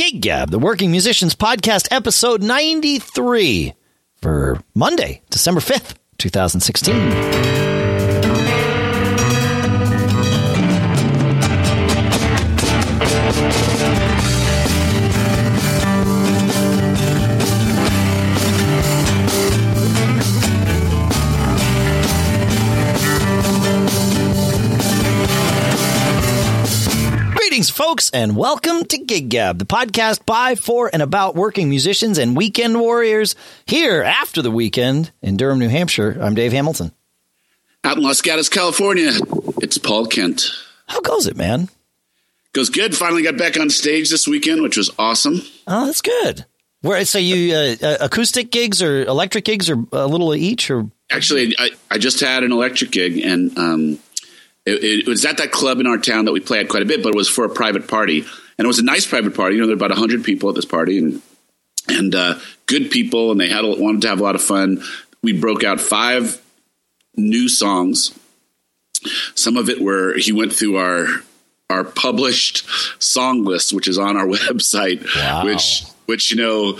Gig Gab, the Working Musicians Podcast, episode 93 for Monday, December 5th, 2016. And welcome to Gig Gab, the podcast by, for, and about working musicians and weekend warriors here after the weekend in Durham, New Hampshire. I'm Dave Hamilton. Out in Los Gatos, California, it's Paul Kent. How goes it, man? Goes good. Finally got back on stage this weekend, which was awesome. Oh, that's good. Where so you uh, uh, acoustic gigs or electric gigs or a little of each or Actually, I, I just had an electric gig, and um, it, it, was at that club in our town that we play at quite a bit, but it was for a private party, and it was a nice private party. You know, there were about hundred people at this party, and and uh, good people, and they had wanted to have a lot of fun. We broke out five new songs. Some of it were he went through our our published song list, which is on our website, Wow. which which you know.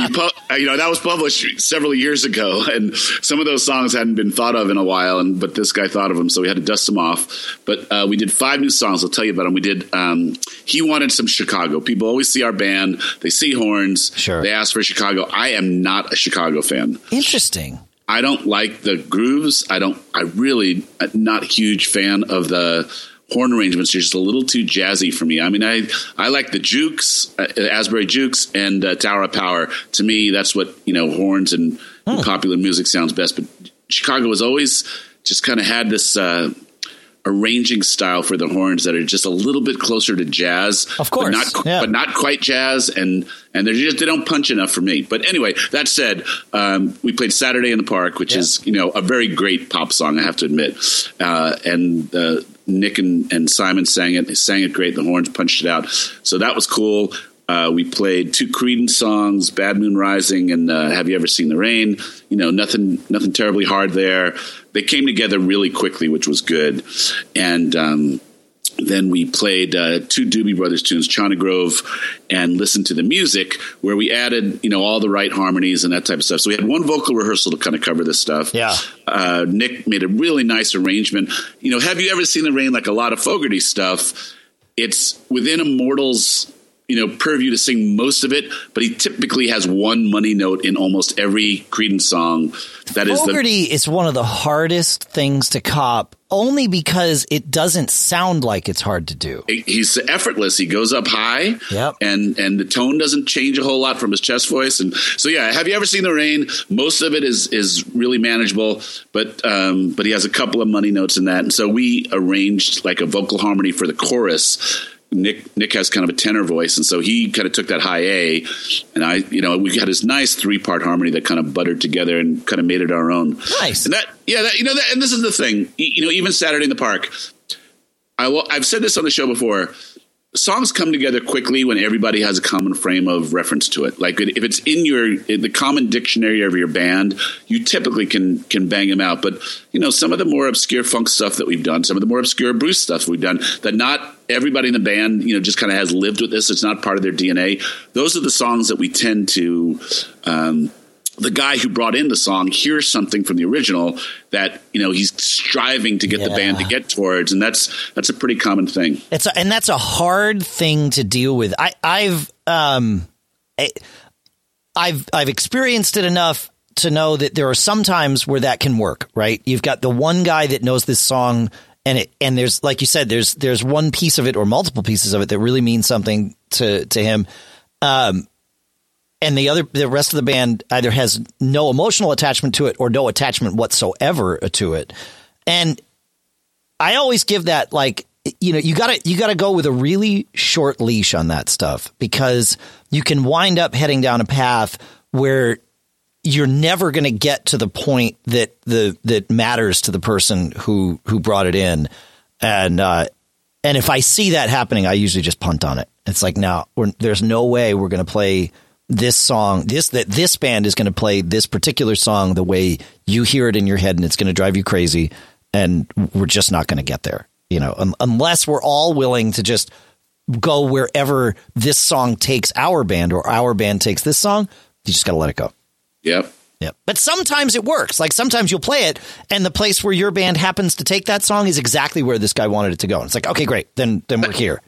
You, pu- you know that was published several years ago, and some of those songs hadn't been thought of in a while. And but this guy thought of them, so we had to dust them off. But uh, we did five new songs. I'll tell you about them. We did. Um, he wanted some Chicago. People always see our band, they see horns, Sure. They ask for Chicago. I am not a Chicago fan. interesting? I don't like the grooves. I don't. I really uh, not a huge fan of the horn arrangements. They're just a little too jazzy for me. I mean, I I like the Jukes, uh, Asbury Jukes, and uh, Tower of Power. To me, that's what you know horns and popular music sounds best. But Chicago has always just kind of had this. Uh, Arranging style for the horns that are just a little bit closer to jazz, Of course, but not, yeah. but not quite jazz, and and they're just they don't punch enough for me. But anyway, that said, um, we played Saturday in the Park, which Yeah. is you know a very great pop song, I have to admit. Uh, and uh, Nick and, and Simon sang it. They sang it great. The horns punched it out, so that was cool. Uh, we played two Creedence songs, "Bad Moon Rising" and uh, "Have You Ever Seen the Rain." You know, nothing, nothing terribly hard there. They came together really quickly, which was good. And um, then we played uh, two Doobie Brothers tunes, China Grove and Listen to the Music, where we added, you know, all the right harmonies and that type of stuff. So we had one vocal rehearsal to kind of cover this stuff. Yeah. Uh, Nick made a really nice arrangement. You know, have you ever seen the rain like a lot of Fogerty stuff? It's within Immortals, you know, purview to sing most of it, but he typically has one money note in almost every Creedence song. That is the is one of the hardest things to cop, only because it doesn't sound like it's hard to do. he's effortless. He goes up high, Yep. and and the tone doesn't change a whole lot from his chest voice. And so, yeah, have you ever seen the rain? Most of it is is really manageable, but um, but he has a couple of money notes in that. And so we arranged like a vocal harmony for the chorus. Nick Nick has kind of a tenor voice, and so he kind of took that high A, and I, you know, we had this nice three part harmony that kind of buttered together and kind of made it our own. Nice. And that, yeah, that, you know, that, and this is the thing, you know, even Saturday in the Park, I will, I've said this on the show before. Songs come together quickly when everybody has a common frame of reference to it. Like if it's in your in the common dictionary of your band, you typically can can bang them out. But you know, some of the more obscure funk stuff that we've done, some of the more obscure Bruce stuff we've done, that not everybody in the band, you know, just kind of has lived with this. It's not part of their DNA. Those are the songs that we tend to. Um, the guy who brought in the song hears something from the original that you know he's striving to get the band to get towards, and that's that's a pretty common thing. It's a, and that's a hard thing to deal with. I, I've um, I, I've I've experienced it enough to know that there are some times where that can work. Right? You've got the one guy that knows this song, and it and there's like you said, there's there's one piece of it or multiple pieces of it that really means something to to him. Um, and the other the rest of the band either has no emotional attachment to it or no attachment whatsoever to it. And I always give that like you know you gotta you gotta go with a really short leash on that stuff because you can wind up heading down a path where you're never going to get to the point that the that matters to the person who who brought it in and uh and if I see that happening I usually just punt on it it's like no we're, there's no way we're going to play this song this that this band is going to play this particular song the way you hear it in your head and it's going to drive you crazy and we're just not going to get there you know un- unless we're all willing to just go wherever this song takes our band or our band takes this song. You just got to let it go. Yep. Yep. But sometimes it works. Like sometimes you'll play it and the place where your band happens to take that song is exactly where this guy wanted it to go. And it's like, okay, great. Then then we're here.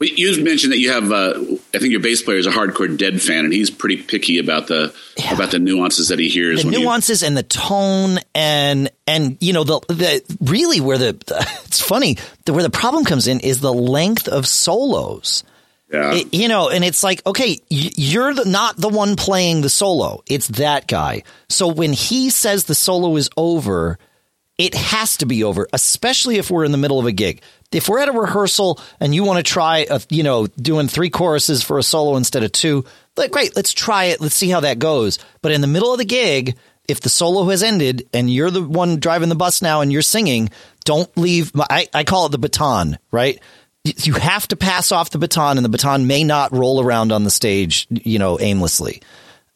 Yep. You mentioned that you have. Uh, I think your bass player is a hardcore Dead fan, and he's pretty picky about the yeah. about the nuances that he hears. The nuances you, and the tone, and and you know the the really where the, the it's funny the, where the problem comes in is the length of solos. Yeah. It, you know, and it's like, okay, you're the, not the one playing the solo. It's that guy. So when he says the solo is over, it has to be over, especially if we're in the middle of a gig. If we're at a rehearsal and you want to try, a, you know, doing three choruses for a solo instead of two, like, great, let's try it. Let's see how that goes. But in the middle of the gig, if the solo has ended and you're the one driving the bus now and you're singing, don't leave. I, I call it the baton, right? you have to pass off the baton, and the baton may not roll around on the stage, you know, aimlessly.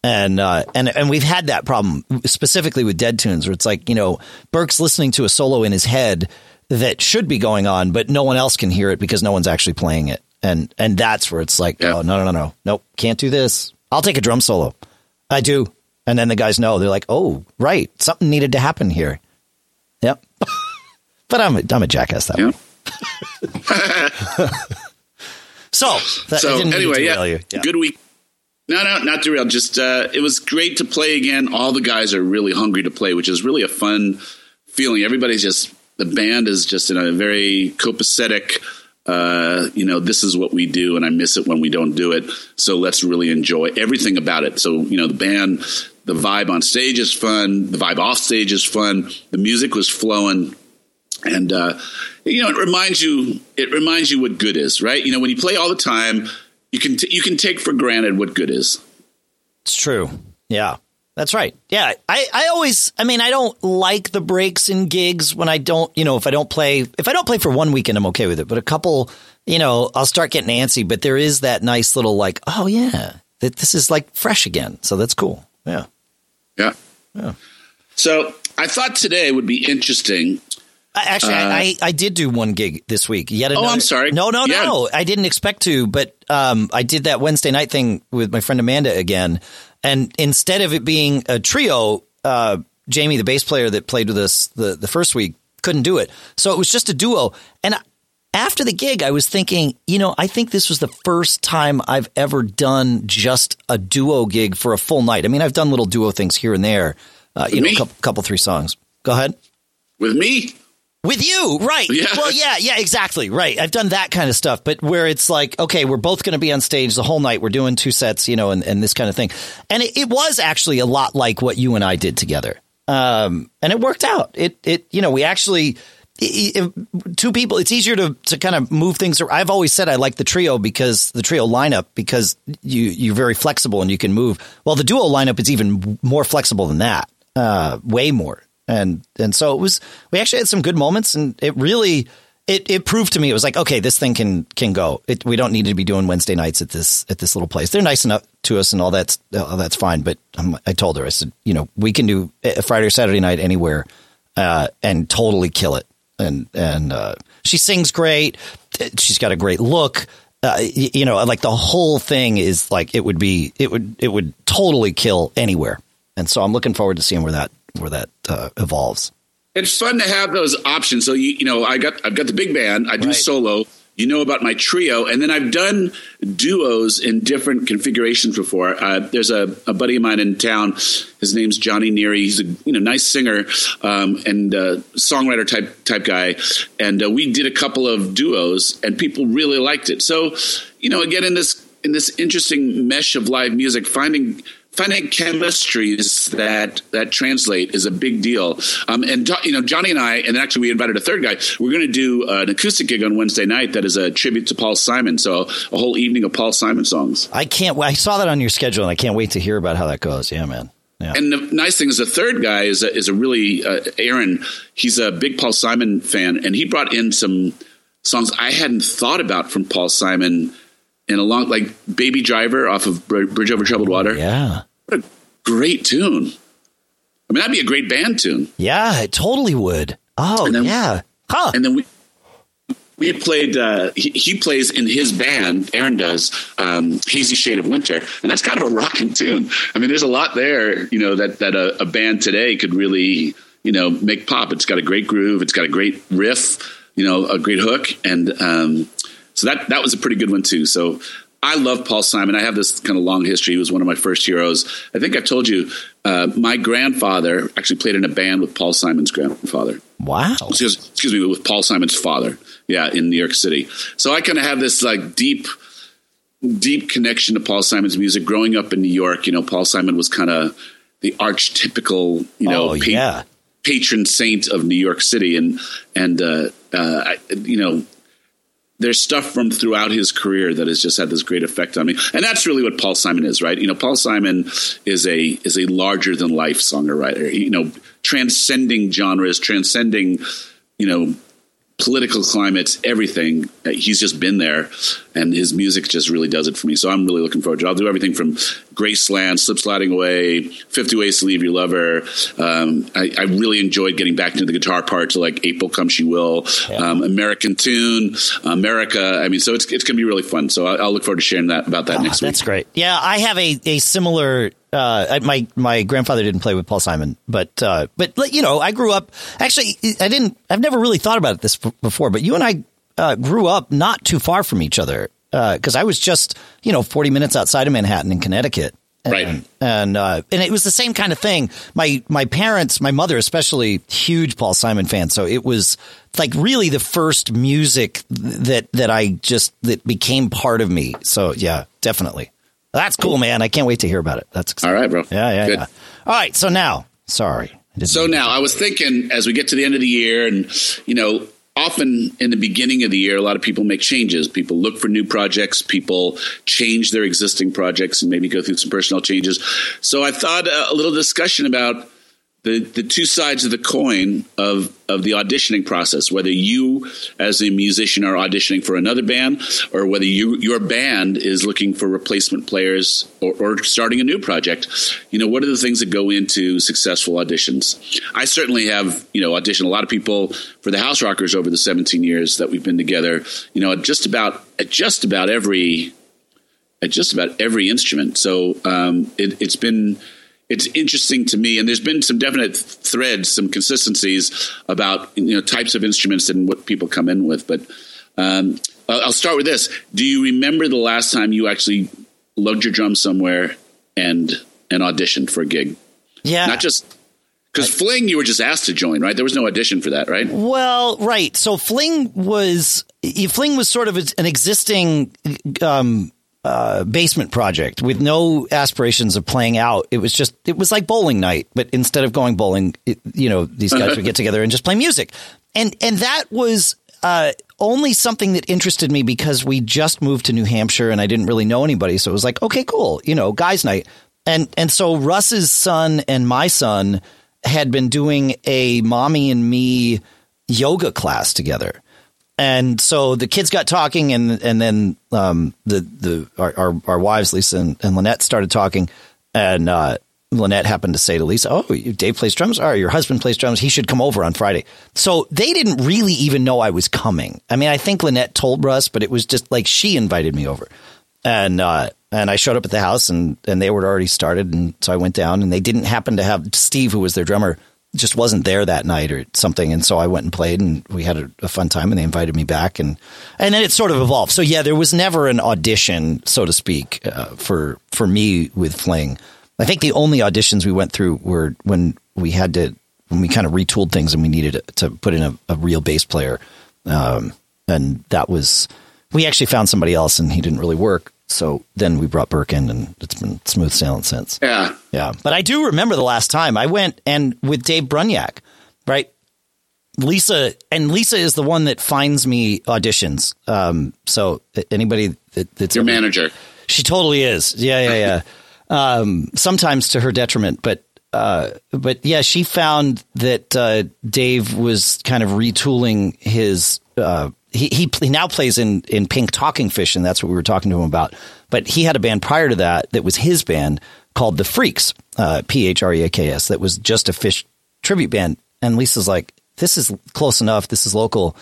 And uh, and and we've had that problem specifically with Dead Tunes, where it's like you know Burke's listening to a solo in his head that should be going on, but no one else can hear it because no one's actually playing it. And and that's where it's like, yeah. oh no no no no nope, can't do this. I'll take a drum solo. I do, and then the guys know they're like, oh right, something needed to happen here. Yep. but I'm a, I'm a jackass that way. so, so anyway, yeah, yeah, good week. No, no, not derail. Just uh, it was great to play again. All the guys are really hungry to play, which is really a fun feeling. Everybody's just the band is just in a very copacetic. Uh, you know, this is what we do, and I miss it when we don't do it. So let's really enjoy everything about it. So you know, the band, the vibe on stage is fun. The vibe off stage is fun. The music was flowing and uh, you know it reminds you it reminds you what good is right you know when you play all the time you can t- you can take for granted what good is. It's true. Yeah. That's right. Yeah. I i always i mean i don't like the breaks in gigs when i don't you know if i don't play if i don't play for one weekend i'm okay with it. But a couple you know i'll start getting antsy but there is that nice little like oh yeah that this is like fresh again. So that's cool. Yeah. Yeah. Yeah. So I thought today would be interesting Actually, uh, I, I did do one gig this week. Yet another, oh, I'm sorry. No, no, yeah. no. I didn't expect to, but um, I did that Wednesday night thing with my friend Amanda again. And instead of it being a trio, uh, Jamie, the bass player that played with us the, the first week, couldn't do it. So it was just a duo. And after the gig, I was thinking, you know, I think this was the first time I've ever done just a duo gig for a full night. I mean, I've done little duo things here and there, uh, you know, a couple, couple, three songs. Go ahead. With me? With you, right. Yeah. Well, yeah, yeah, exactly. Right. I've done that kind of stuff, but where it's like, okay, we're both going to be on stage the whole night. We're doing two sets, you know, and, and this kind of thing. And it, it was actually a lot like what you and I did together. Um, and it worked out. It, it, you know, we actually, two people, it's easier to, to kind of move things. Around. I've always said I like the trio because the trio lineup, because you, you're very flexible and you can move. Well, the duo lineup is even more flexible than that. Uh, way more and and so it was. We actually had some good moments, and it really it, it proved to me it was like okay, this thing can can go. It, we don't need to be doing Wednesday nights at this at this little place. They're nice enough to us, and all that's all that's fine. But I told her I said, you know, we can do a Friday or Saturday night anywhere, uh, and totally kill it. And and uh, she sings great. She's got a great look. Uh, you know, like the whole thing is like it would be it would it would totally kill anywhere. And so I'm looking forward to seeing where that where that uh, evolves. It's fun to have those options. So you you know, I got I've got the big band. I do right. solo. You know about my trio, and then I've done duos in different configurations before. Uh, there's a, a, buddy of mine in town. His name's Johnny Neary. He's a you know nice singer um, and uh, songwriter type type guy. And uh, we did a couple of duos, and people really liked it. So you know, again in this in this interesting mesh of live music, finding finding chemistries that that translate is a big deal. Um, and you know, Johnny and I, and actually we invited a third guy. We're going to do an acoustic gig on Wednesday night that is a tribute to Paul Simon. So a whole evening of Paul Simon songs. I can't. I saw that on your schedule, and I can't wait to hear about how that goes. Yeah, man. Yeah. And the nice thing is, the third guy is a, is a really uh, Aaron. He's a big Paul Simon fan, and he brought in some songs I hadn't thought about from Paul Simon and a long like Baby Driver off of Bridge Over Troubled Water. Yeah, what a great tune. I mean, that'd be a great band tune. Yeah, it totally would. Oh, then, yeah. Huh. And then we we played. Uh, he, he, plays in his band. Aaron does um, "Hazy Shade of Winter," and that's kind of a rocking tune. I mean, there's a lot there, you know, that that a, a band today could really, you know, make pop. It's got a great groove. It's got a great riff. You know, a great hook, and um, so that that was a pretty good one too. So I love Paul Simon. I have this kind of long history. He was one of my first heroes. I think I've told you, uh, my grandfather actually played in a band with Paul Simon's grandfather. Wow. Excuse, excuse me, with Paul Simon's father. Yeah, in New York City. So I kind of have this like deep, deep connection to Paul Simon's music. Growing up in New York, you know, Paul Simon was kind of the archetypical, you know, oh, pa- yeah. patron saint of New York City, and and uh, uh, I, you know, there's stuff from throughout his career that has just had this great effect on me, and that's really what Paul Simon is, right? You know, Paul Simon is a is a larger than life songwriter. You know, transcending genres, transcending you know political climates, everything. He's just been there, and his music just really does it for me. So I'm really looking forward to it. I'll do everything from Graceland, Slip Sliding Away, 50 Ways to Leave Your Lover. Um, I, I, really enjoyed getting back into the guitar part parts like April Come She Will, yeah. um, American Tune, America. I mean, so it's, it's going to be really fun. So I'll, I'll, look forward to sharing that about that oh, next week. That's great. Yeah, I have a, a similar uh, my my grandfather didn't play with Paul Simon, but uh, but you know, I grew up. Actually, I didn't. I've never really thought about this before. But you and I uh, grew up not too far from each other because uh, I was just you know forty minutes outside of Manhattan in Connecticut. And, right, and uh, and it was the same kind of thing. My my parents, my mother especially, huge Paul Simon fan. So it was like really the first music that that I just that became part of me. So yeah, definitely. That's cool, man. I can't wait to hear about it. That's exciting. all right, bro. Yeah, yeah, Good. yeah. All right. So now, sorry. So now, I was thinking as we get to the end of the year, and you know, often in the beginning of the year, a lot of people make changes. People look for new projects. People change their existing projects and maybe go through some personal changes. So I thought uh, a little discussion about the, the two sides of the coin of, of the auditioning process, whether you as a musician are auditioning for another band or whether you, your band is looking for replacement players or, or starting a new project. You know, what are the things that go into successful auditions? I certainly have, you know, auditioned a lot of people for the House Rockers over the 17 years that we've been together, you know, at just about, at just about every, at just about every instrument. So um, it, it's been, it's interesting to me, and there's been some definite threads, some consistencies about you know types of instruments and what people come in with. But um, I'll start with this: Do you remember the last time you actually lugged your drum somewhere and and auditioned for a gig? Yeah, not just because Fling, you were just asked to join, right? There was no audition for that, right? Well, right. So Fling was Fling was sort of an existing um, uh, basement project with no aspirations of playing out. It was just, it was like bowling night, but instead of going bowling, it, you know, these guys would get together and just play music. And, and that was, uh, only something that interested me because we just moved to New Hampshire and I didn't really know anybody. So it was like, okay, cool. You know, guys night. And, and so Russ's son and my son had been doing a mommy and me yoga class together and so the kids got talking, and and then um, the the our, our, our wives Lisa and, and, Lynette started talking, and uh, Lynette happened to say to Lisa, "Oh, Dave plays drums. Or your husband plays drums. He should come over on Friday." So they didn't really even know I was coming. I mean, I think Lynette told Russ, but it was just like she invited me over, and uh, and I showed up at the house, and and they were already started, and so I went down, and they didn't happen to have Steve, who was their drummer just wasn't there that night or something. And so I went and played and we had a, a, fun time and they invited me back and, and then it sort of evolved. So yeah, there was never an audition, so to speak, uh, for, for me with Fling. I think the only auditions we went through were when we had to, when we kind of retooled things and we needed to put in a, a real bass player. Um, and that was, we actually found somebody else and he didn't really work. So then we brought Burke in, and it's been smooth sailing since. Yeah, yeah. But I do remember the last time I went and with Dave Brunyak, right? Lisa and Lisa is the one that finds me auditions. Um, so anybody that, that's your manager, she totally is. Yeah, yeah, yeah. um, sometimes to her detriment, but uh, but yeah, she found that uh, Dave was kind of retooling his uh, he, he, he now plays in in Pink Talking Fish, and that's what we were talking to him about. But he had a band prior to that that was his band called the Phreaks, uh, P H R E A K S, that was just a Phish tribute band. And Lisa's like, "This is close enough. This is local.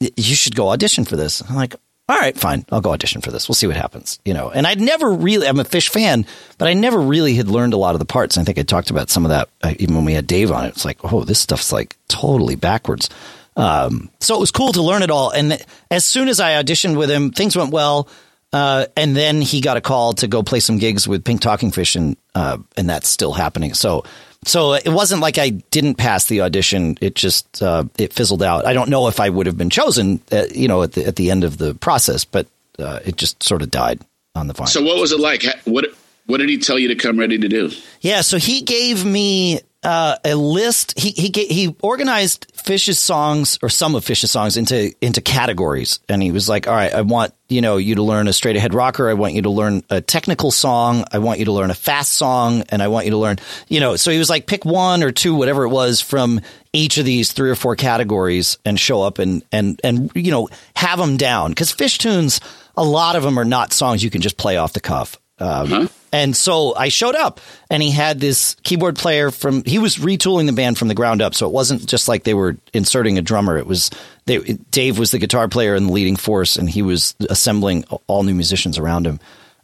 you should go audition for this. I'm like, all right, fine. I'll go audition for this. We'll see what happens. You know, and I'd never really, I'm a Phish fan, but I never really had learned a lot of the parts. And I think I talked about some of that uh, even when we had Dave on it. It's like, oh, this stuff's like totally backwards. Um, so it was cool to learn it all. And as soon as I auditioned with him, things went well. Uh, and then he got a call to go play some gigs with Pink Talking Fish, and uh, and that's still happening. So so it wasn't like I didn't pass the audition. It just uh, it fizzled out. I don't know if I would have been chosen, uh, you know, at the at the end of the process, but uh, it just sort of died on the vine. So what was it like? What what did he tell you to come ready to do? Yeah, so he gave me uh, a list. He he he organized Phish's songs or some of Phish's songs into into categories, and he was like, "All right, I want you know you to learn a straight ahead rocker. I want you to learn a technical song. I want you to learn a fast song, and I want you to learn you know." So he was like, "Pick one or two, whatever it was, from each of these three or four categories, and show up and and and you know have them down because Phish tunes." A lot of them are not songs you can just play off the cuff. Um? And so I showed up and he had this keyboard player from, he was retooling the band from the ground up. So it wasn't just like they were inserting a drummer. It was, they, Dave was the guitar player and the leading force and he was assembling all new musicians around him.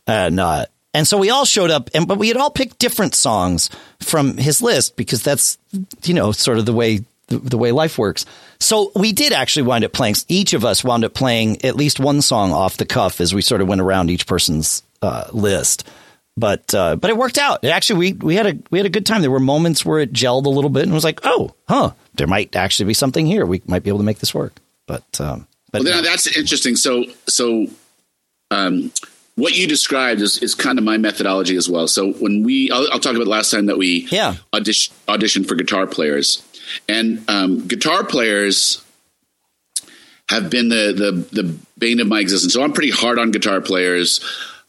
And, uh, and so we all showed up and, but we had all picked different songs from his list because that's, you know, sort of the way the, the, way life works. So we did actually wind up playing. Each of us wound up playing at least one song off the cuff as we sort of went around each person's uh, list. But uh, but it worked out. It actually, we we had a we had a good time. There were moments where it gelled a little bit and was like, oh, huh, there might actually be something here. We might be able to make this work. But um, but well, that's interesting. So so um, what you described is, is kind of my methodology as well. So when we, I'll, I'll talk about last time that we yeah. audition, auditioned for guitar players, and um, guitar players have been the the the bane of my existence. So I'm pretty hard on guitar players.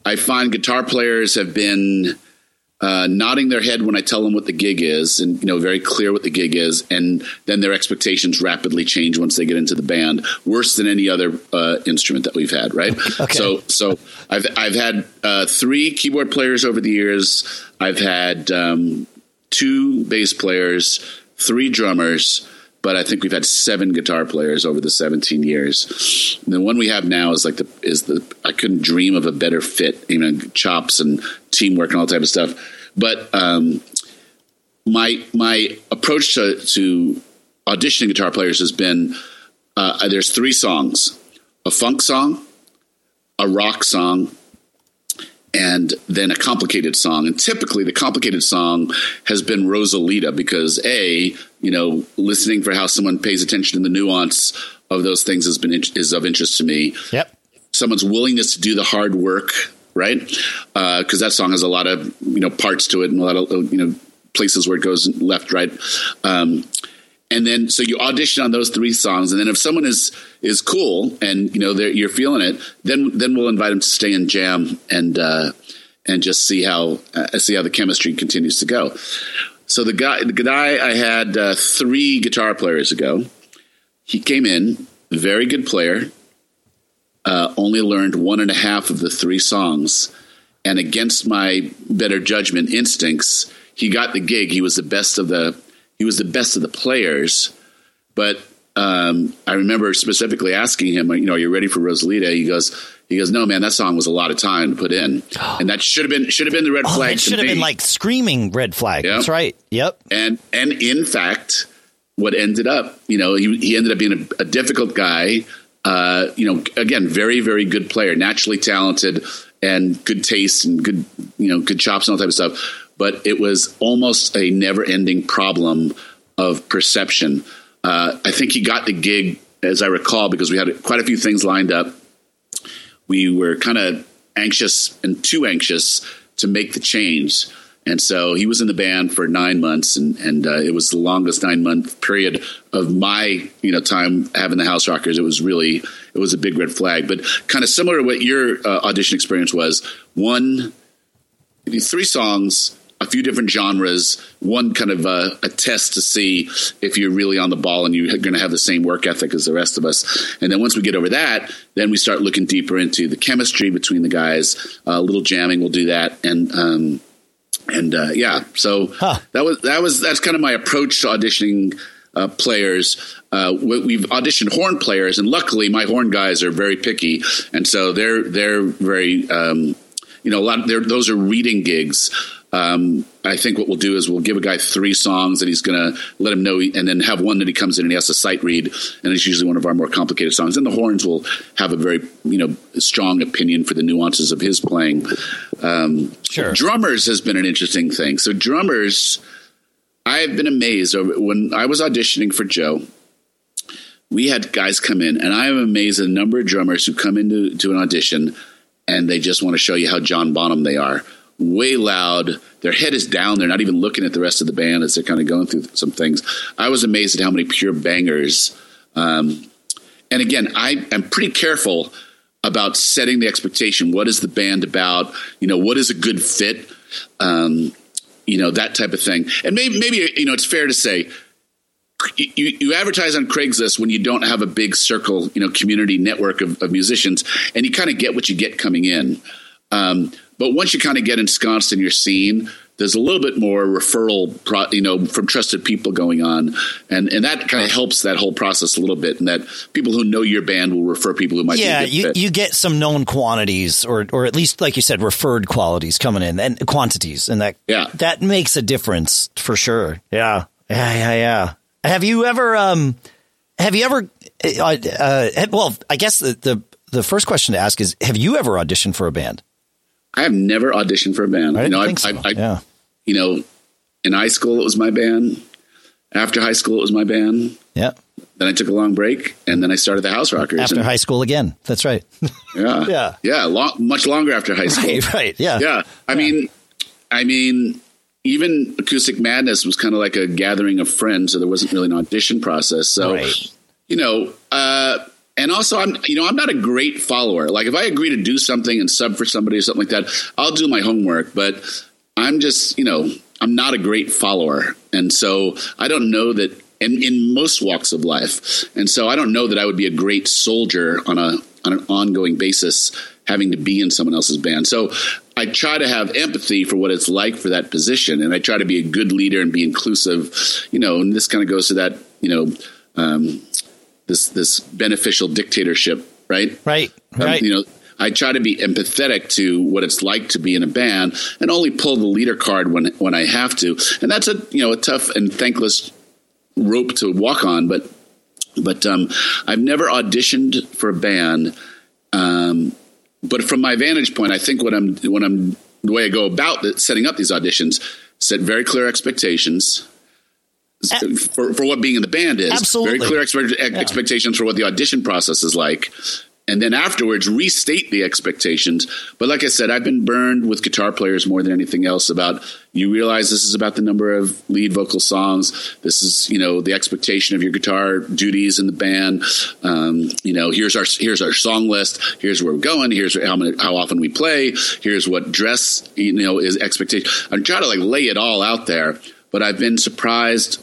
I find guitar players have been uh, nodding their head when I tell them what the gig is, and you know, very clear what the gig is, and then their expectations rapidly change once they get into the band, worse than any other uh, instrument that we've had. Right. Okay. So, so I've I've had uh, three keyboard players over the years. I've had um, two bass players, three drummers but I think we've had seven guitar players over the 17 years. And the one we have now is like the is the I couldn't dream of a better fit, you know, chops and teamwork and all type of stuff. But um, my my approach to, to auditioning guitar players has been uh, there's three songs: a funk song, a rock song, and then a complicated song. And typically, the complicated song has been Rosalita because a you know listening for how someone pays attention to the nuance of those things has been is of interest to me. Yep. Someone's willingness to do the hard work, right? Because uh, that song has a lot of you know parts to it and a lot of you know places where it goes left, right. Um, and then so you audition on those three songs and then if someone is is cool and you know you're feeling it then then we'll invite them to stay and jam and uh, and just see how uh, see how the chemistry continues to go so the guy the guy i had uh, three guitar players ago he came in very good player uh, only learned one and a half of the three songs. And against my better judgment instincts he got the gig. He was the best of the he was the best of the players, but um, I remember specifically asking him, you know, are you ready for Rosalita? He goes, he goes, no, man, that song was a lot of time to put in, and that should have been should have been the red oh, flag. It should have been like screaming red flag. Yep. That's right. Yep. And and in fact, what ended up, you know, he he ended up being a, a difficult guy. Uh, you know, again, very very good player, naturally talented, and good taste and good you know good chops and all type of stuff but it was almost a never ending problem of perception. Uh, I think he got the gig, as I recall, because we had quite a few things lined up. We were kind of anxious and too anxious to make the change. And so he was in the band for nine months, and, and uh, it was the longest nine month period of my you know time having the House Rockers. It was really it was a big red flag, but kind of similar to what your uh, audition experience was. One, three songs, a few different genres, one kind of a, a, test to see if you're really on the ball and you're going to have the same work ethic as the rest of us. And then once we get over that, then we start looking deeper into the chemistry between the guys. Uh, a little jamming, we'll do that, and um, and uh, yeah. So huh. that was that was that's kind of my approach to auditioning uh, players. Uh, we've auditioned horn players, and luckily, my horn guys are very picky, and so they're they're very um, you know a lot. Of, those are reading gigs. Um, I think what we'll do is we'll give a guy three songs and he's going to let him know, and then have one that he comes in and he has to sight read, and it's usually one of our more complicated songs. And the horns will have a very you know strong opinion for the nuances of his playing. Um, sure. Drummers has been an interesting thing. So drummers, I have been amazed over when I was auditioning for Joe. We had guys come in, and I am amazed at the number of drummers who come into to an audition and they just want to show you how John Bonham they are way loud. Their head is down. They're not even looking at the rest of the band as they're kind of going through some things. I was amazed at how many pure bangers. Um, and again, I am pretty careful about setting the expectation. What is the band about? You know, what is a good fit? Um, you know, that type of thing. And maybe, maybe, you know, it's fair to say, you, you advertise on Craigslist when you don't have a big circle, you know, community network of, of musicians, and you kind of get what you get coming in. Um, but once you kind of get ensconced in your scene, there's a little bit more referral, pro, you know, from trusted people going on, and and that kind of helps that whole process a little bit. And that people who know your band will refer people who might. Yeah, you, you get some known quantities, or or at least like you said, referred qualities coming in and quantities, and that yeah that makes a difference for sure. Yeah, yeah, yeah, yeah. Have you ever um have you ever uh, uh well I guess the, the the first question to ask is have you ever auditioned for a band? I have never auditioned for a band. I you know, think I, so. I, yeah. you know, in high school it was my band. After high school it was my band. Yeah. Then I took a long break, and then I started the House Rockers. After and, high school again. That's right. yeah, yeah, yeah. Long, much longer after high school. Right, right. Yeah, yeah. I Yeah. mean, I mean, even Acoustic Madness was kind of like a gathering of friends, so there wasn't really an audition process. So, Right. you know, uh, and also I'm, you know, I'm not a great follower. Like if I agree to do something and sub for somebody or something like that, I'll do my homework. But I'm just, you know, I'm not a great follower, and so I don't know that. And in most walks of life, and so I don't know that I would be a great soldier on a on an ongoing basis, having to be in someone else's band. So I try to have empathy for what it's like for that position, and I try to be a good leader and be inclusive. You know, and this kind of goes to that, you know, um, this this beneficial dictatorship, right? right, Um, right. you know, I try to be empathetic to what it's like to be in a band, and only pull the leader card when when I have to. And that's a you know a tough and thankless rope to walk on, but but um, I've never auditioned for a band. Um, but from my vantage point, I think what I'm when I'm the way I go about setting up these auditions, set very clear expectations. For, for what being in the band is Absolutely. very clear expe- expectations for what the audition process is like and then afterwards restate the expectations. But like I said, I've been burned with guitar players more than anything else about you realize this is about the number of lead vocal songs. This is, you know, the expectation of your guitar duties in the band. Um, you know, here's our, here's our song list. Here's where we're going. Here's how many, how often we play. Here's what dress, you know, is expectation. I'm trying to like lay it all out there, but I've been surprised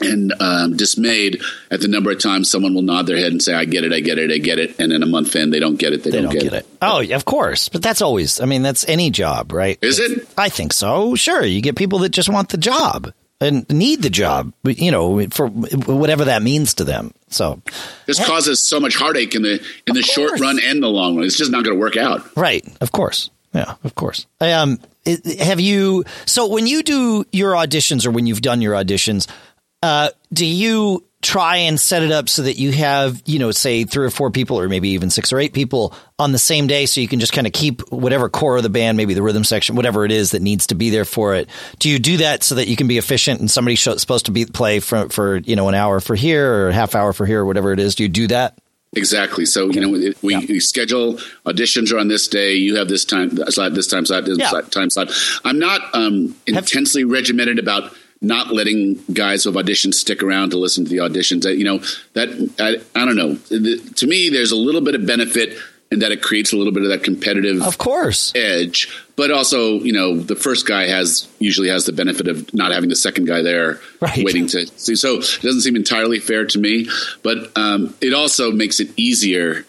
and um, dismayed at the number of times someone will nod their head and say, "I get it, I get it, I get it," and then a month in, they don't get it. They, they don't get it. Oh, of course. But that's always, I mean, that's any job, right? Is it? I think so. Sure. You get people that just want the job and need the job, you know, for whatever that means to them. So, This causes so much heartache in the in the short run and the long run. It's just not going to work out. right. Of course. Yeah, of course. Um, have you, so when you do your auditions or when you've done your auditions, uh, do you try and set it up so that you have, you know, say three or four people or maybe even six or eight people on the same day so you can just kind of keep whatever core of the band, maybe the rhythm section, whatever it is that needs to be there for it. Do you do that so that you can be efficient and somebody's supposed to be play for, for, you know, an hour for here or a half hour for here or whatever it is? Do you do that? Exactly. So you know, we, Yeah. we schedule auditions are on this day. You have this time slot, this time slot, this Yeah. time slot. I'm not um, intensely regimented about not letting guys who have auditions stick around to listen to the auditions. I, you know that I, I don't know. The- to me, there's a little bit of benefit in that it creates a little bit of that competitive Of course. edge, but also, you know, the first guy has usually has the benefit of not having the second guy there Right. waiting to see. So it doesn't seem entirely fair to me, but um, it also makes it easier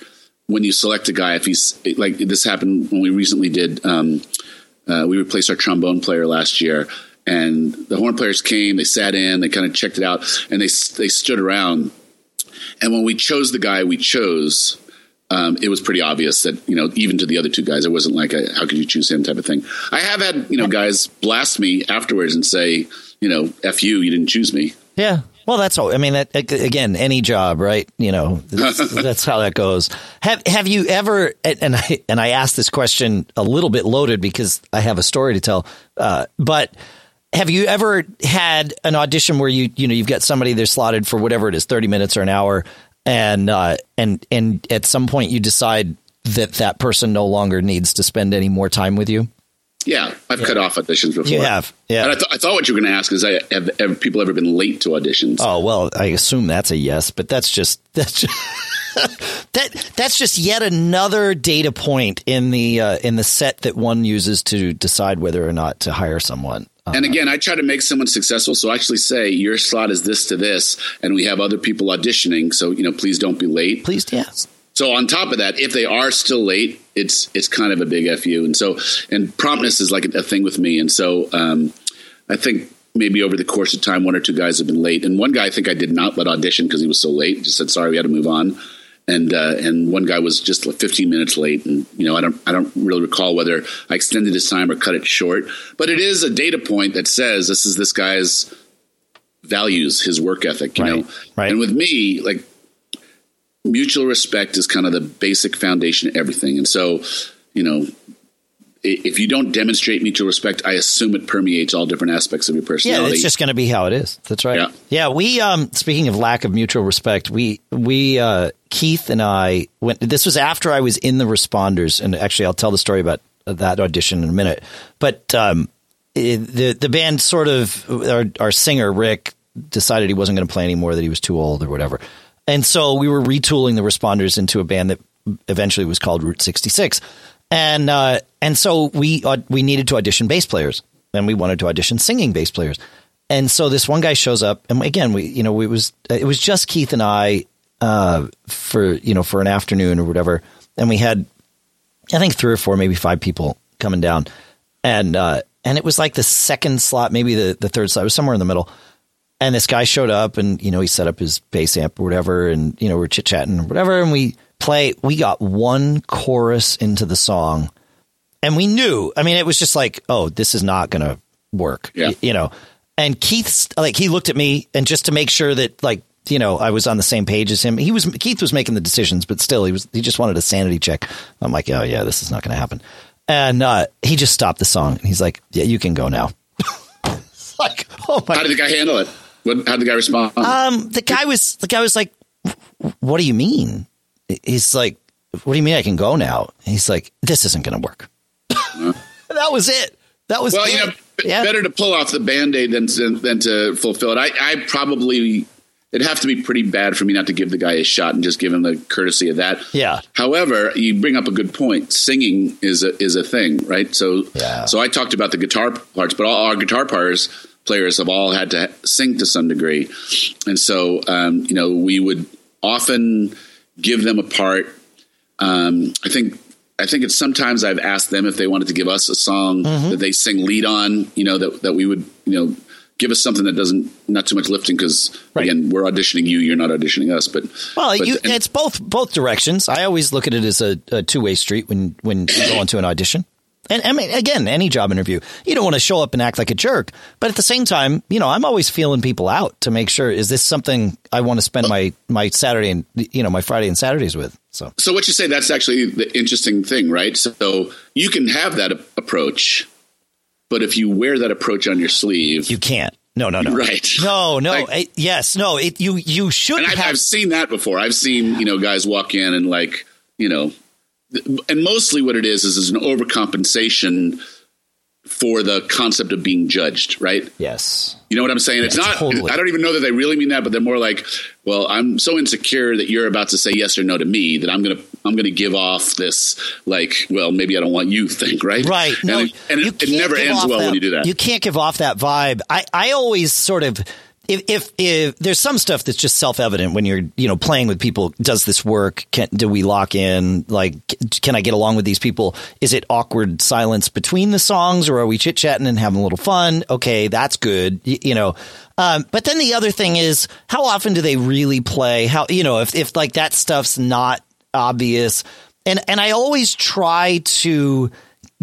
when you select a guy. If he's like this happened when we recently did, um, uh, we replaced our trombone player last year. And the horn players came. They sat in. They kind of checked it out, and they they stood around. And when we chose the guy we chose, um, it was pretty obvious that you know even to the other two guys, it wasn't like a, how could you choose him type of thing. I have had you know guys blast me afterwards and say you know f you, you didn't choose me. Yeah. Well, that's all. I mean, that, again, any job, right? You know, that's, that's, how that goes. Have Have you ever? And I and I asked this question a little bit loaded because I have a story to tell. Uh, but have you ever had an audition where you you know you've got somebody they're slotted for whatever it is, thirty minutes or an hour, and uh, and and at some point you decide that that person no longer needs to spend any more time with you? Yeah, I've yeah. cut off auditions before. You have, yeah. And I, th- I thought what you were going to ask is, I, have, have, people ever been late to auditions? Oh well, I assume that's a yes, but that's just that's just, that that's just yet another data point in the uh, in the set that one uses to decide whether or not to hire someone. Uh, and again, I try to make someone successful. So I actually say your slot is this to this, and we have other people auditioning. So you know, please don't be late. Please, yes. So on top of that, if they are still late, it's it's kind of a big fu. And so and promptness is like a, a thing with me. And so um, I think maybe over the course of time, one or two guys have been late. And one guy I think I did not let audition because he was so late. Just said sorry, we had to move on. And uh, and one guy was just like 15 minutes late, and you know I don't I don't really recall whether I extended his time or cut it short, but it is a data point that says this is this guy's values, his work ethic, you right, know. Right. And with me, like mutual respect is kind of the basic foundation of everything. And so, you know, if you don't demonstrate mutual respect, I assume it permeates all different aspects of your personality. Yeah, it's just going to be how it is. That's right. Yeah. yeah, we um speaking of lack of mutual respect, we we uh Keith and I went this was after I was in the responders and actually I'll tell the story about that audition in a minute. But um the the band sort of our our singer Rick decided he wasn't going to play anymore that he was too old or whatever. And so we were retooling the responders into a band that eventually was called Route 66. And uh, and so we uh, we needed to audition bass players, and we wanted to audition singing bass players. And so this one guy shows up, and again, we you know it was it was just Keith and I uh, for you know for an afternoon or whatever, and we had I think three or four, maybe five people coming down, and uh, and it was like the second slot, maybe the the third slot, it was somewhere in the middle and this guy showed up and, you know, he set up his bass amp or whatever. And, you know, we're chit chatting or whatever. And we play, we got one chorus into the song and we knew, I mean, it was just like, oh, this is not going to work, yeah. you know. And Keith's like, he looked at me and just to make sure that, like, you know, I was on the same page as him. He was, Keith was making the decisions, but still, he was, he just wanted a sanity check. I'm like, oh, yeah, this is not going to happen. And uh, he just stopped the song and he's like, yeah, you can go now. like, oh my. God. How did the guy handle it? What, how'd the guy respond? Um, the guy was the guy was like, "What do you mean?" He's like, "What do you mean I can go now?" He's like, "This isn't going to work." that was it. That was well, it. you know, yeah. better to pull off the band aid than to, than to fulfill it. I, I probably it'd have to be pretty bad for me not to give the guy a shot and just give him the courtesy of that. Yeah. However, you bring up a good point. Singing is a is a thing, right? So yeah. so I talked about the guitar parts, but all our guitar players players have all had to sing to some degree, and so um, you know we would often give them a part. Um, I think I think it's sometimes I've asked them if they wanted to give us a song mm-hmm. that they sing lead on. You know that that we would you know give us something that doesn't not too much lifting because right. again we're auditioning you you're not auditioning us but well but, you, and, it's both both directions i always look at it as a, a two-way street when when you go into an audition and I mean, again, any job interview, you don't want to show up and act like a jerk. But at the same time, you know, I'm always feeling people out to make sure is this something I want to spend my my Saturday and you know my Friday and Saturdays with. So, so what you say that's actually the interesting thing, right? So you can have that approach, but if you wear that approach on your sleeve, you can't. No, no, no. Right. No, no. Like, it, yes, no. It, you you should. And I've, have, I've seen that before. I've seen you know guys walk in and like you know and mostly what it is is, is an overcompensation for the concept of being judged, right? Yes. You know what I'm saying? Yeah, it's not, totally. I don't even know that they really mean that, but they're more like, well, I'm so insecure that you're about to say yes or no to me that I'm going to, I'm going to give off this, like, well, maybe I don't want you think, right? Right. No, and it, and it, it never ends well that, when you do that. You can't give off that vibe. I, I always sort of, if, if if there's some stuff that's just self evident when you're you know playing with people, does this work? Can do we lock in? Like, can I get along with these people? Is it awkward silence between the songs, or are we chit chatting and having a little fun? Okay, that's good. You, you know. Um, but then the other thing is, how often do they really play? How you know if if like that stuff's not obvious, and and I always try to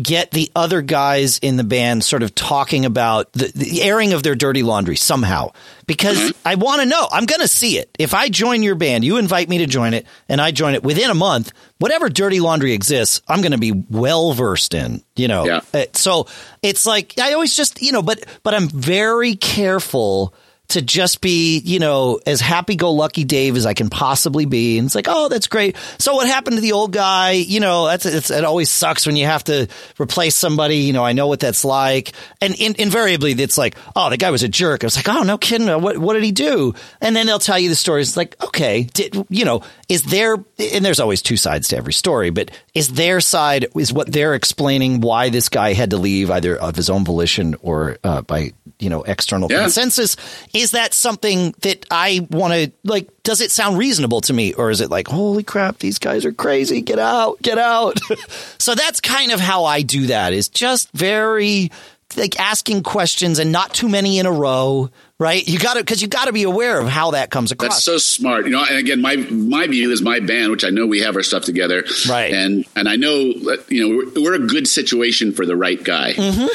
get the other guys in the band sort of talking about the, the airing of their dirty laundry somehow because mm-hmm. I want to know. I'm going to see it. If I join your band, you invite me to join it, and I join it within a month, whatever dirty laundry exists, I'm going to be well versed in, you know. Yeah. Uh, so it's like I always just, you know, but but I'm very careful to just be, you know, as happy go lucky Dave as I can possibly be. And it's like, oh, that's great. So what happened to the old guy? You know, that's it's, it always sucks when you have to replace somebody. You know, I know what that's like. And in, invariably, it's like, oh, the guy was a jerk. I was like, oh, no kidding. What what did he do? And then they'll tell you the story. It's like, okay, did you know? Is there? And there's always two sides to every story, but is their side is what they're explaining why this guy had to leave either of his own volition or uh, by you know external yeah. consensus is that something that i want to like does it sound reasonable to me? Or is it like holy crap these guys are crazy get out get out? So that's kind of how i do that is just very like asking questions and not too many in a row right? You got to because you got to be aware of how that comes across. That's so smart. You know and again my my view is my band which i know we have our stuff together. Right. And and i know you know we're, we're a good situation for the right guy. Mm-hmm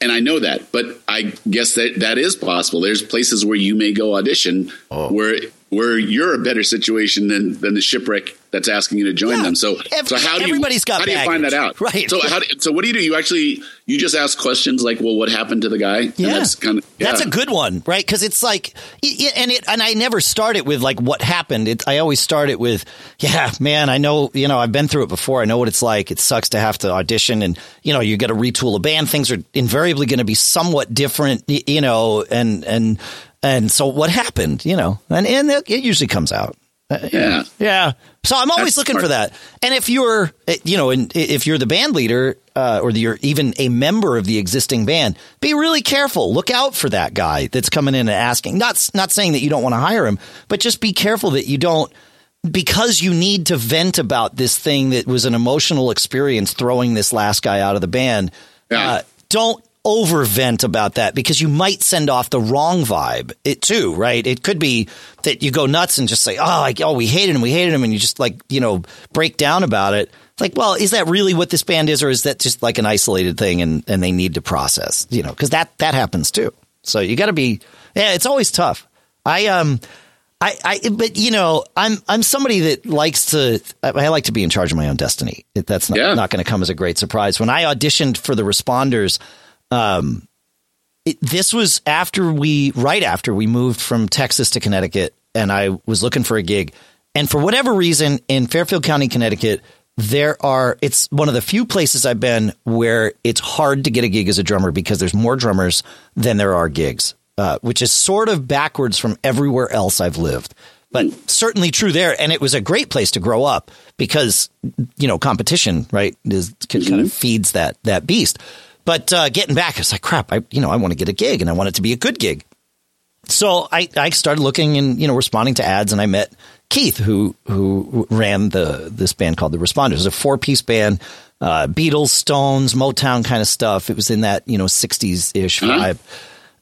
and I know that, but I guess that that is possible. There's places where you may go audition oh. where where you're a better situation than than the shipwreck that's asking you to join yeah. them. So, Every, so how do you everybody's got how do you find that out? Right. So how do, so what do you do? You actually you just ask questions like, well, what happened to the guy? Yeah, and that's kind of yeah. that's a good one, right? Because it's like, and it and I never start it with like what happened. It, I always start it with, yeah, man, I know, you know, I've been through it before. I know what it's like. It sucks to have to audition, and you know, you got to retool a band. Things are invariably going to be somewhat different, you know, and and and so what happened, you know, and and it usually comes out. Uh, yeah. Yeah. So I'm always That's looking smart. for that. And if you're, you know, and if you're the band leader uh, or you're even a member of the existing band, be really careful. Look out for that guy that's coming in and asking. Not not saying that you don't want to hire him, but just be careful that you don't because you need to vent about this thing that was an emotional experience throwing this last guy out of the band. Yeah. Uh, don't over vent about that because you might send off the wrong vibe it too, right? It could be that you go nuts and just say, Oh, like, oh, we hated him. We hated him. And you just like, you know, break down about it. It's like, well, is that really what this band is? Or is that just like an isolated thing and, and they need to process, you know, cause that, that happens too. So you got to be, yeah, it's always tough. I, um, I, I, but you know, I'm, I'm somebody that likes to, I, like to be in charge of my own destiny. That's not, yeah. not going to come as a great surprise. When I auditioned for the responders, um, it, this was after we, right after we moved from Texas to Connecticut, and I was looking for a gig. And for whatever reason, in Fairfield County, Connecticut, there are, it's one of the few places I've been where it's hard to get a gig as a drummer because there's more drummers than there are gigs, uh, which is sort of backwards from everywhere else I've lived but certainly true there. And it was a great place to grow up because, you know, competition, right, is mm-hmm. kind of feeds that, that beast. But uh, getting back, it's like crap. I you know I want to get a gig and I want it to be a good gig. So I, I started looking and you know responding to ads and I met Keith who who ran the this band called the Responders. It was a four piece band, uh, Beatles, Stones, Motown kind of stuff. It was in that you know sixties ish mm-hmm. vibe,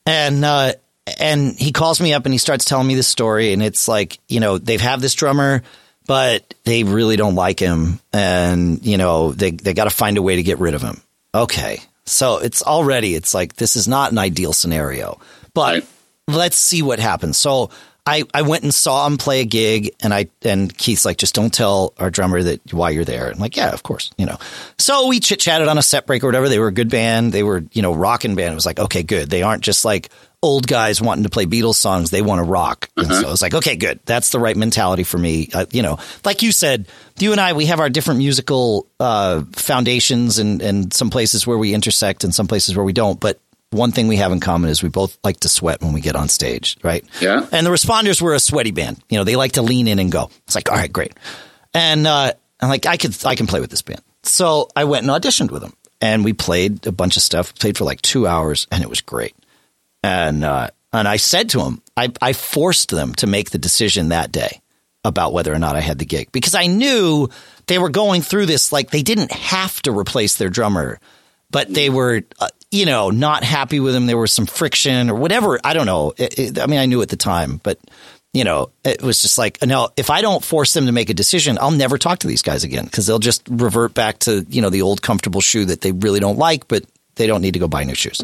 and uh, and he calls me up and he starts telling me the story and it's like you know they've have this drummer but they really don't like him and you know they they got to find a way to get rid of him. Okay, so it's already, it's like, this is not an ideal scenario, but right. let's see what happens. So I, I went and saw him play a gig and I, and Keith's like, just don't tell our drummer that why you're there. I'm like, yeah, of course, you know. So we chit chatted on a set break or whatever. They were a good band. They were, you know, rocking band. It was like, okay, good. They aren't just like, old guys wanting to play Beatles songs. They want to rock. Uh-huh. And so I was like, okay, good. That's the right mentality for me. Uh, you know, like you said, you and I, we have our different musical uh, foundations and, and some places where we intersect and some places where we don't. But one thing we have in common is we both like to sweat when we get on stage, right? Yeah. And the responders were a sweaty band. You know, they like to lean in and go. It's like, all right, great. And uh, I'm like, I could, I can play with this band. So I went and auditioned with them, and we played a bunch of stuff. Played for like two hours, and it was great. And uh, And I said to them, I, I forced them to make the decision that day about whether or not I had the gig because I knew they were going through this like they didn't have to replace their drummer, but they were, uh, you know, not happy with him. There was some friction or whatever. I don't know. It, it, I mean, I knew at the time, but you know, it was just like, no, if I don't force them to make a decision, I'll never talk to these guys again because they'll just revert back to, you know, the old comfortable shoe that they really don't like, but they don't need to go buy new shoes.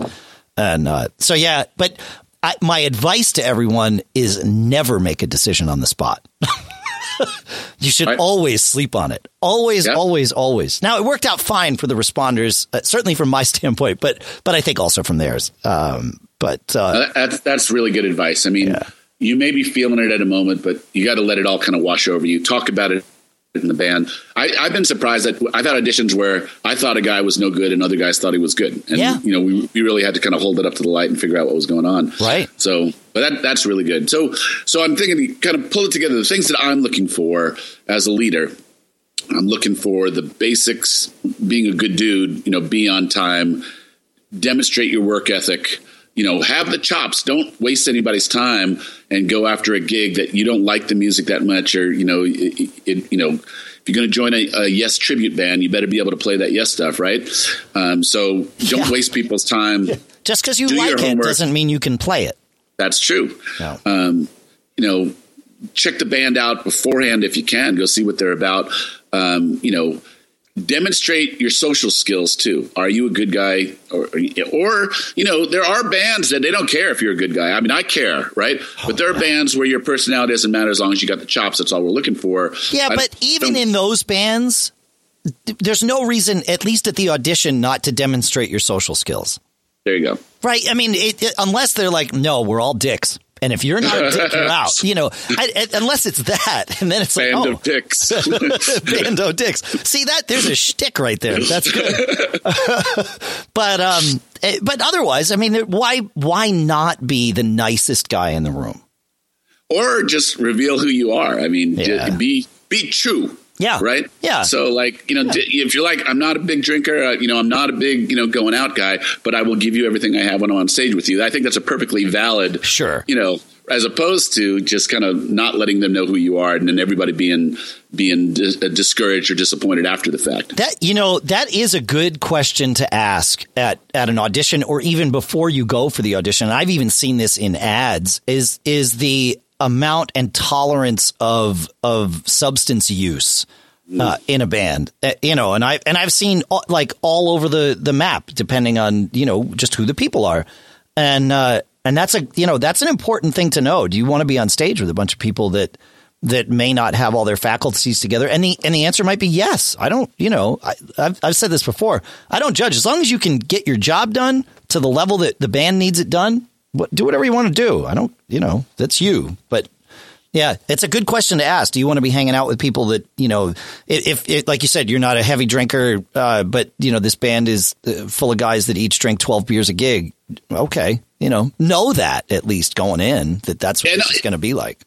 And uh, so, yeah, but I, my advice to everyone is never make a decision on the spot. you should right. always sleep on it. Always, yeah. always, always. Now it worked out fine for the responders, uh, certainly from my standpoint, but but I think also from theirs. Um, but uh, that's that's really good advice. I mean, yeah. you may be feeling it at a moment, but you got to let it all kind of wash over you. Talk about it in the band. I, have been surprised that I've had auditions where I thought a guy was no good and other guys thought he was good. And, yeah. you know, we, we really had to kind of hold it up to the light and figure out what was going on. Right. So, but that, that's really good. So, so I'm thinking kind of pull it together. The things that I'm looking for as a leader, I'm looking for the basics, being a good dude, you know, be on time, demonstrate your work ethic, you know, have the chops. Don't waste anybody's time and go after a gig that you don't like the music that much, or you know, it, it, you know, if you're going to join a, a, Yes tribute band, you better be able to play that Yes stuff, right? Um, so don't yeah. waste people's time. Just because you Do like it doesn't mean you can play it. That's true. No. Um, you know, check the band out beforehand if you can. Go see what they're about. Um, you know demonstrate your social skills too. Are you a good guy, or, or you know, there are bands that they don't care if you're a good guy. I mean, I care, right? Oh, but there are bands where your personality doesn't matter as long as you got the chops. That's all we're looking for. Yeah, I but even in those bands, there's no reason, at least at the audition, not to demonstrate your social skills. There you go. Right. I mean, it, it, unless they're like, no, we're all dicks. And if you're not a dick, you're out. You know, I, I, unless it's that, and then it's like, Band oh, of dicks, bando dicks. See that? There's a shtick right there. That's good. but um, eh, but otherwise, I mean, why why not be the nicest guy in the room? Or just reveal who you are. I mean, yeah. be be true. Yeah. Right. Yeah. So like, you know, yeah. if you're like, I'm not a big drinker, uh, you know, I'm not a big, you know, going out guy, but I will give you everything I have when I'm on stage with you. I think that's a perfectly valid, sure, you know, as opposed to just kind of not letting them know who you are and then everybody being being uh, discouraged or disappointed after the fact. That you know that is a good question to ask at at an audition or even before you go for the audition. I've even seen this in ads. Is is the amount and tolerance of of substance use uh, in a band, uh, you know, and I and I've seen all, like all over the the map, depending on you know just who the people are, and uh, and that's a you know that's an important thing to know. Do you want to be on stage with a bunch of people that that may not have all their faculties together? And the and the answer might be yes. I don't, you know, I, have I've said this before. I don't judge as long as you can get your job done to the level that the band needs it done do whatever you want to do. I don't, you know, that's you. But yeah, it's a good question to ask. Do you want to be hanging out with people that you know? If, if like you said, you're not a heavy drinker, uh, but you know this band is uh, full of guys that each drink twelve beers a gig. Okay, you know, know that at least going in that that's what it's going to be like.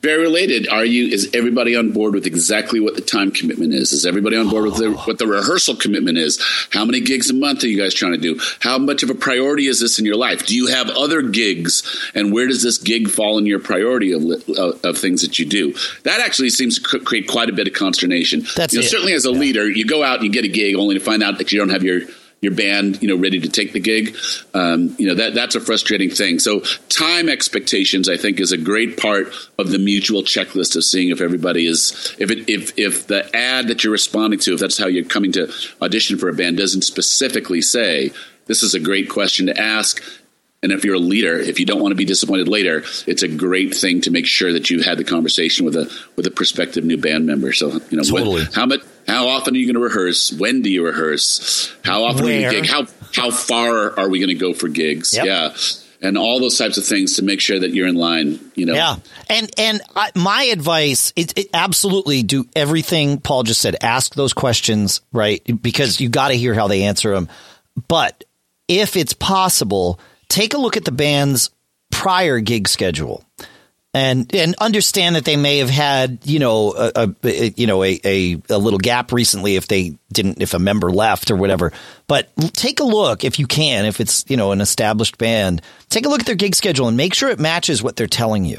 Very related. Are you? Is everybody on board with exactly what the time commitment is? Is everybody on board with the, oh. what the rehearsal commitment is? How many gigs a month are you guys trying to do? How much of a priority is this in your life? Do you have other gigs, and where does this gig fall in your priority of of, of things that you do? That actually seems to create quite a bit of consternation. That's you know, certainly as a yeah. leader, you go out and you get a gig only to find out that you don't have your your band, you know, ready to take the gig. Um, you know, that that's a frustrating thing. So time expectations, I think, is a great part of the mutual checklist of seeing if everybody is if it if if the ad that you're responding to, if that's how you're coming to audition for a band, doesn't specifically say this is a great question to ask. And if you're a leader, if you don't want to be disappointed later, it's a great thing to make sure that you had the conversation with a with a prospective new band member. So you know, totally. how much how often are you going to rehearse? When do you rehearse? How often Where? are you gig? How how far are we going to go for gigs? Yep. Yeah. And all those types of things to make sure that you're in line, you know. Yeah, and and I, my advice, it, it absolutely do everything Paul just said. Ask those questions, right? Because you got to hear how they answer them. But if it's possible, take a look at the band's prior gig schedule and and understand that they may have had you know a, a you know a, a, a little gap recently if they didn't if a member left or whatever. But take a look if you can if it's you know an established band. Take a look at their gig schedule and make sure it matches what they're telling you.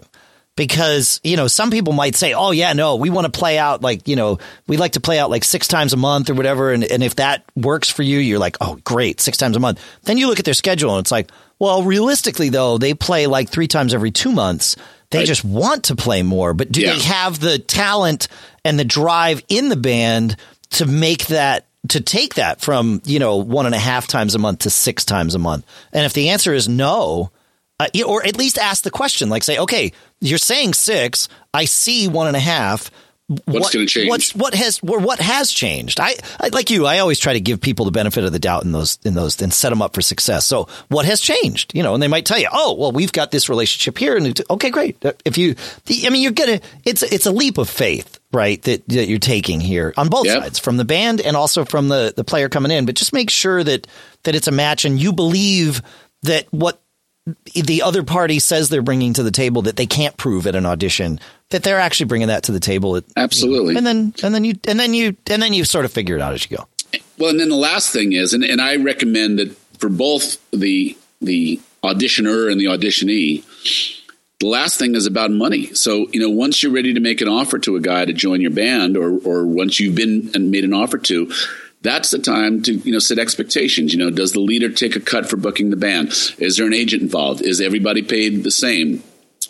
Because you know some people might say, "Oh yeah, no, we want to play out like you know we like to play out like six times a month or whatever," and, and if that works for you, you're like, "Oh great, six times a month." Then you look at their schedule and it's like, well, realistically though, they play like three times every two months. They right. just want to play more, but do yeah. they have the talent and the drive in the band to make that to take that from you know one and a half times a month to six times a month? And if the answer is no, uh, or at least ask the question, like say, okay, you're saying six, I see one and a half What's what, going to change? What's what has or what has changed? I, I, like you. I always try to give people the benefit of the doubt in those in those and set them up for success. So what has changed? You know, and they might tell you, oh, well, we've got this relationship here, and okay, great. Uh, if you, I mean, you're gonna. It's it's a leap of faith, right? That that you're taking here on both yep. sides, from the band and also from the the player coming in. But just make sure that that it's a match, and you believe that what the other party says they're bringing to the table that they can't prove at an audition that they're actually bringing that to the table. At, Absolutely. You know, and then and then you and then you and then you sort of figure it out as you go. Well, and then the last thing is, and, and I recommend that for both the the auditioner and the auditionee, the last thing is about money. So, you know, once you're ready to make an offer to a guy to join your band or or once you've been and made an offer to, that's the time to you know set expectations. You know, does the leader take a cut for booking the band? Is there an agent involved? Is everybody paid the same?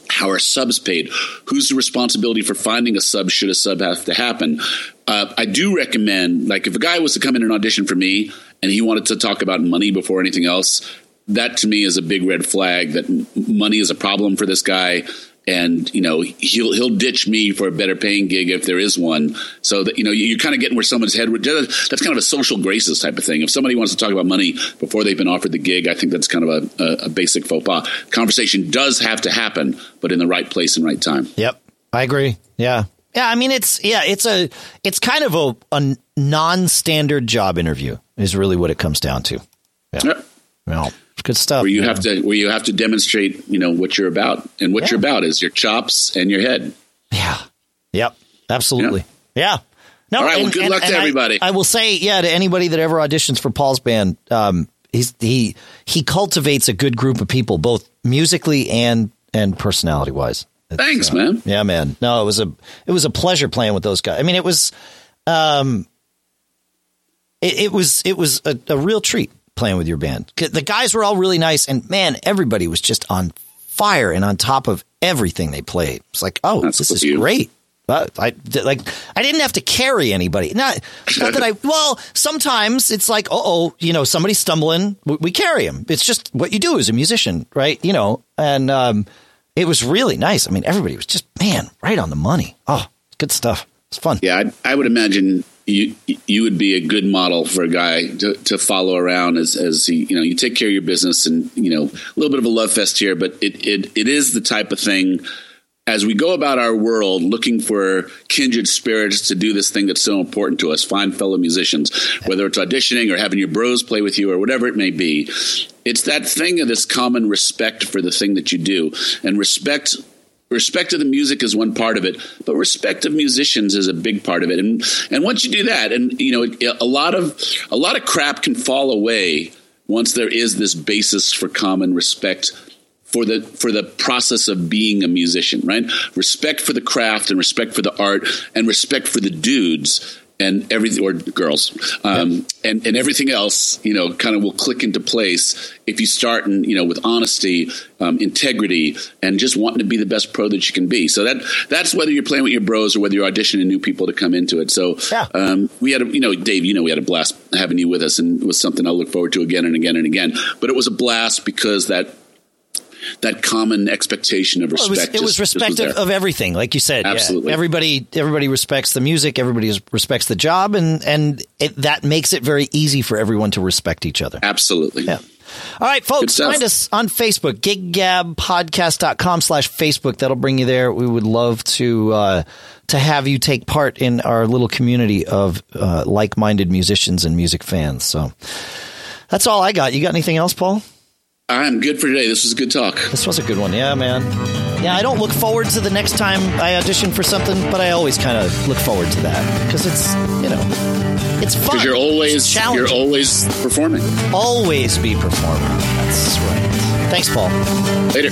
How are subs paid? Who's the responsibility for finding a sub should a sub have to happen? Uh, I do recommend, like, if a guy was to come in and audition for me and he wanted to talk about money before anything else, that to me is a big red flag that money is a problem for this guy and you know he'll he'll ditch me for a better paying gig if there is one. So that you know you're kind of getting where someone's head. That's kind of a social graces type of thing. If somebody wants to talk about money before they've been offered the gig, I think that's kind of a, a, a basic faux pas. Conversation does have to happen, but in the right place and right time. Yep, I agree. Yeah, yeah. I mean, it's yeah, it's a it's kind of a, a non-standard job interview is really what it comes down to. Yeah. Yep. Well good stuff. Where you yeah. have to where you have to demonstrate, you know, what you're about, and what yeah. you're about is your chops and your head. Yeah. Yep. Absolutely. Yeah. yeah. No. All right. And, well, good and, luck and to everybody. I, I, will say, yeah, to anybody that ever auditions for Paul's band, um, he's he he cultivates a good group of people, both musically and and personality wise. Thanks, uh, man. Yeah, man. No, it was a it was a pleasure playing with those guys. I mean, it was, um, it, it was it was a, a real treat playing with your band. The guys were all really nice, and man, everybody was just on fire and on top of everything they played. It's like, oh, That's this is you. great. But I like I didn't have to carry anybody. Not, not that I. Well, sometimes it's like, oh, you know, somebody's stumbling. We, we, carry them. It's just what you do as a musician, right? You know, and um, it was really nice. I mean, everybody was just man, right on the money. Oh, good stuff. It's fun. Yeah, I, I would imagine you you would be a good model for a guy to, to follow around as as he you know you take care of your business and you know a little bit of a love fest here, but it it, it is the type of thing as we go about our world looking for kindred spirits to do this thing that's so important to us, find fellow musicians, whether it's auditioning or having your bros play with you or whatever it may be. It's that thing of this common respect for the thing that you do and respect respect of the music is one part of it, but respect of musicians is a big part of it. And and once you do that, and you know, a lot of a lot of crap can fall away once there is this basis for common respect for the for the process of being a musician, right? Respect for the craft and respect for the art and respect for the dudes and everything or girls um, yeah. and and everything else you know kind of will click into place if you start and you know with honesty um, integrity and just wanting to be the best pro that you can be so that that's whether you're playing with your bros or whether you're auditioning new people to come into it so yeah. um, we had a you know Dave you know we had a blast having you with us and it was something I look forward to again and again and again but it was a blast because that that common expectation of respect. Well, it was, it was respect of, of, everything, like you said. Absolutely, yeah. everybody everybody respects the music, everybody respects the job, and and it, that makes it very easy for everyone to respect each other. Absolutely. Yeah. All right, folks, find us on Facebook, giggabpodcast.com slash Facebook. That'll bring you there. We would love to uh, to have you take part in our little community of uh, like minded musicians and music fans. So that's all I got. You got anything else, Paul? I'm good for today. This was a good talk. This was a good one. Yeah, man. Yeah, I don't look forward to the next time I audition for something, but I always kind of look forward to that because it's you know it's fun. Because you're always you're always performing. Always be performing. That's right. Thanks, Paul. Later.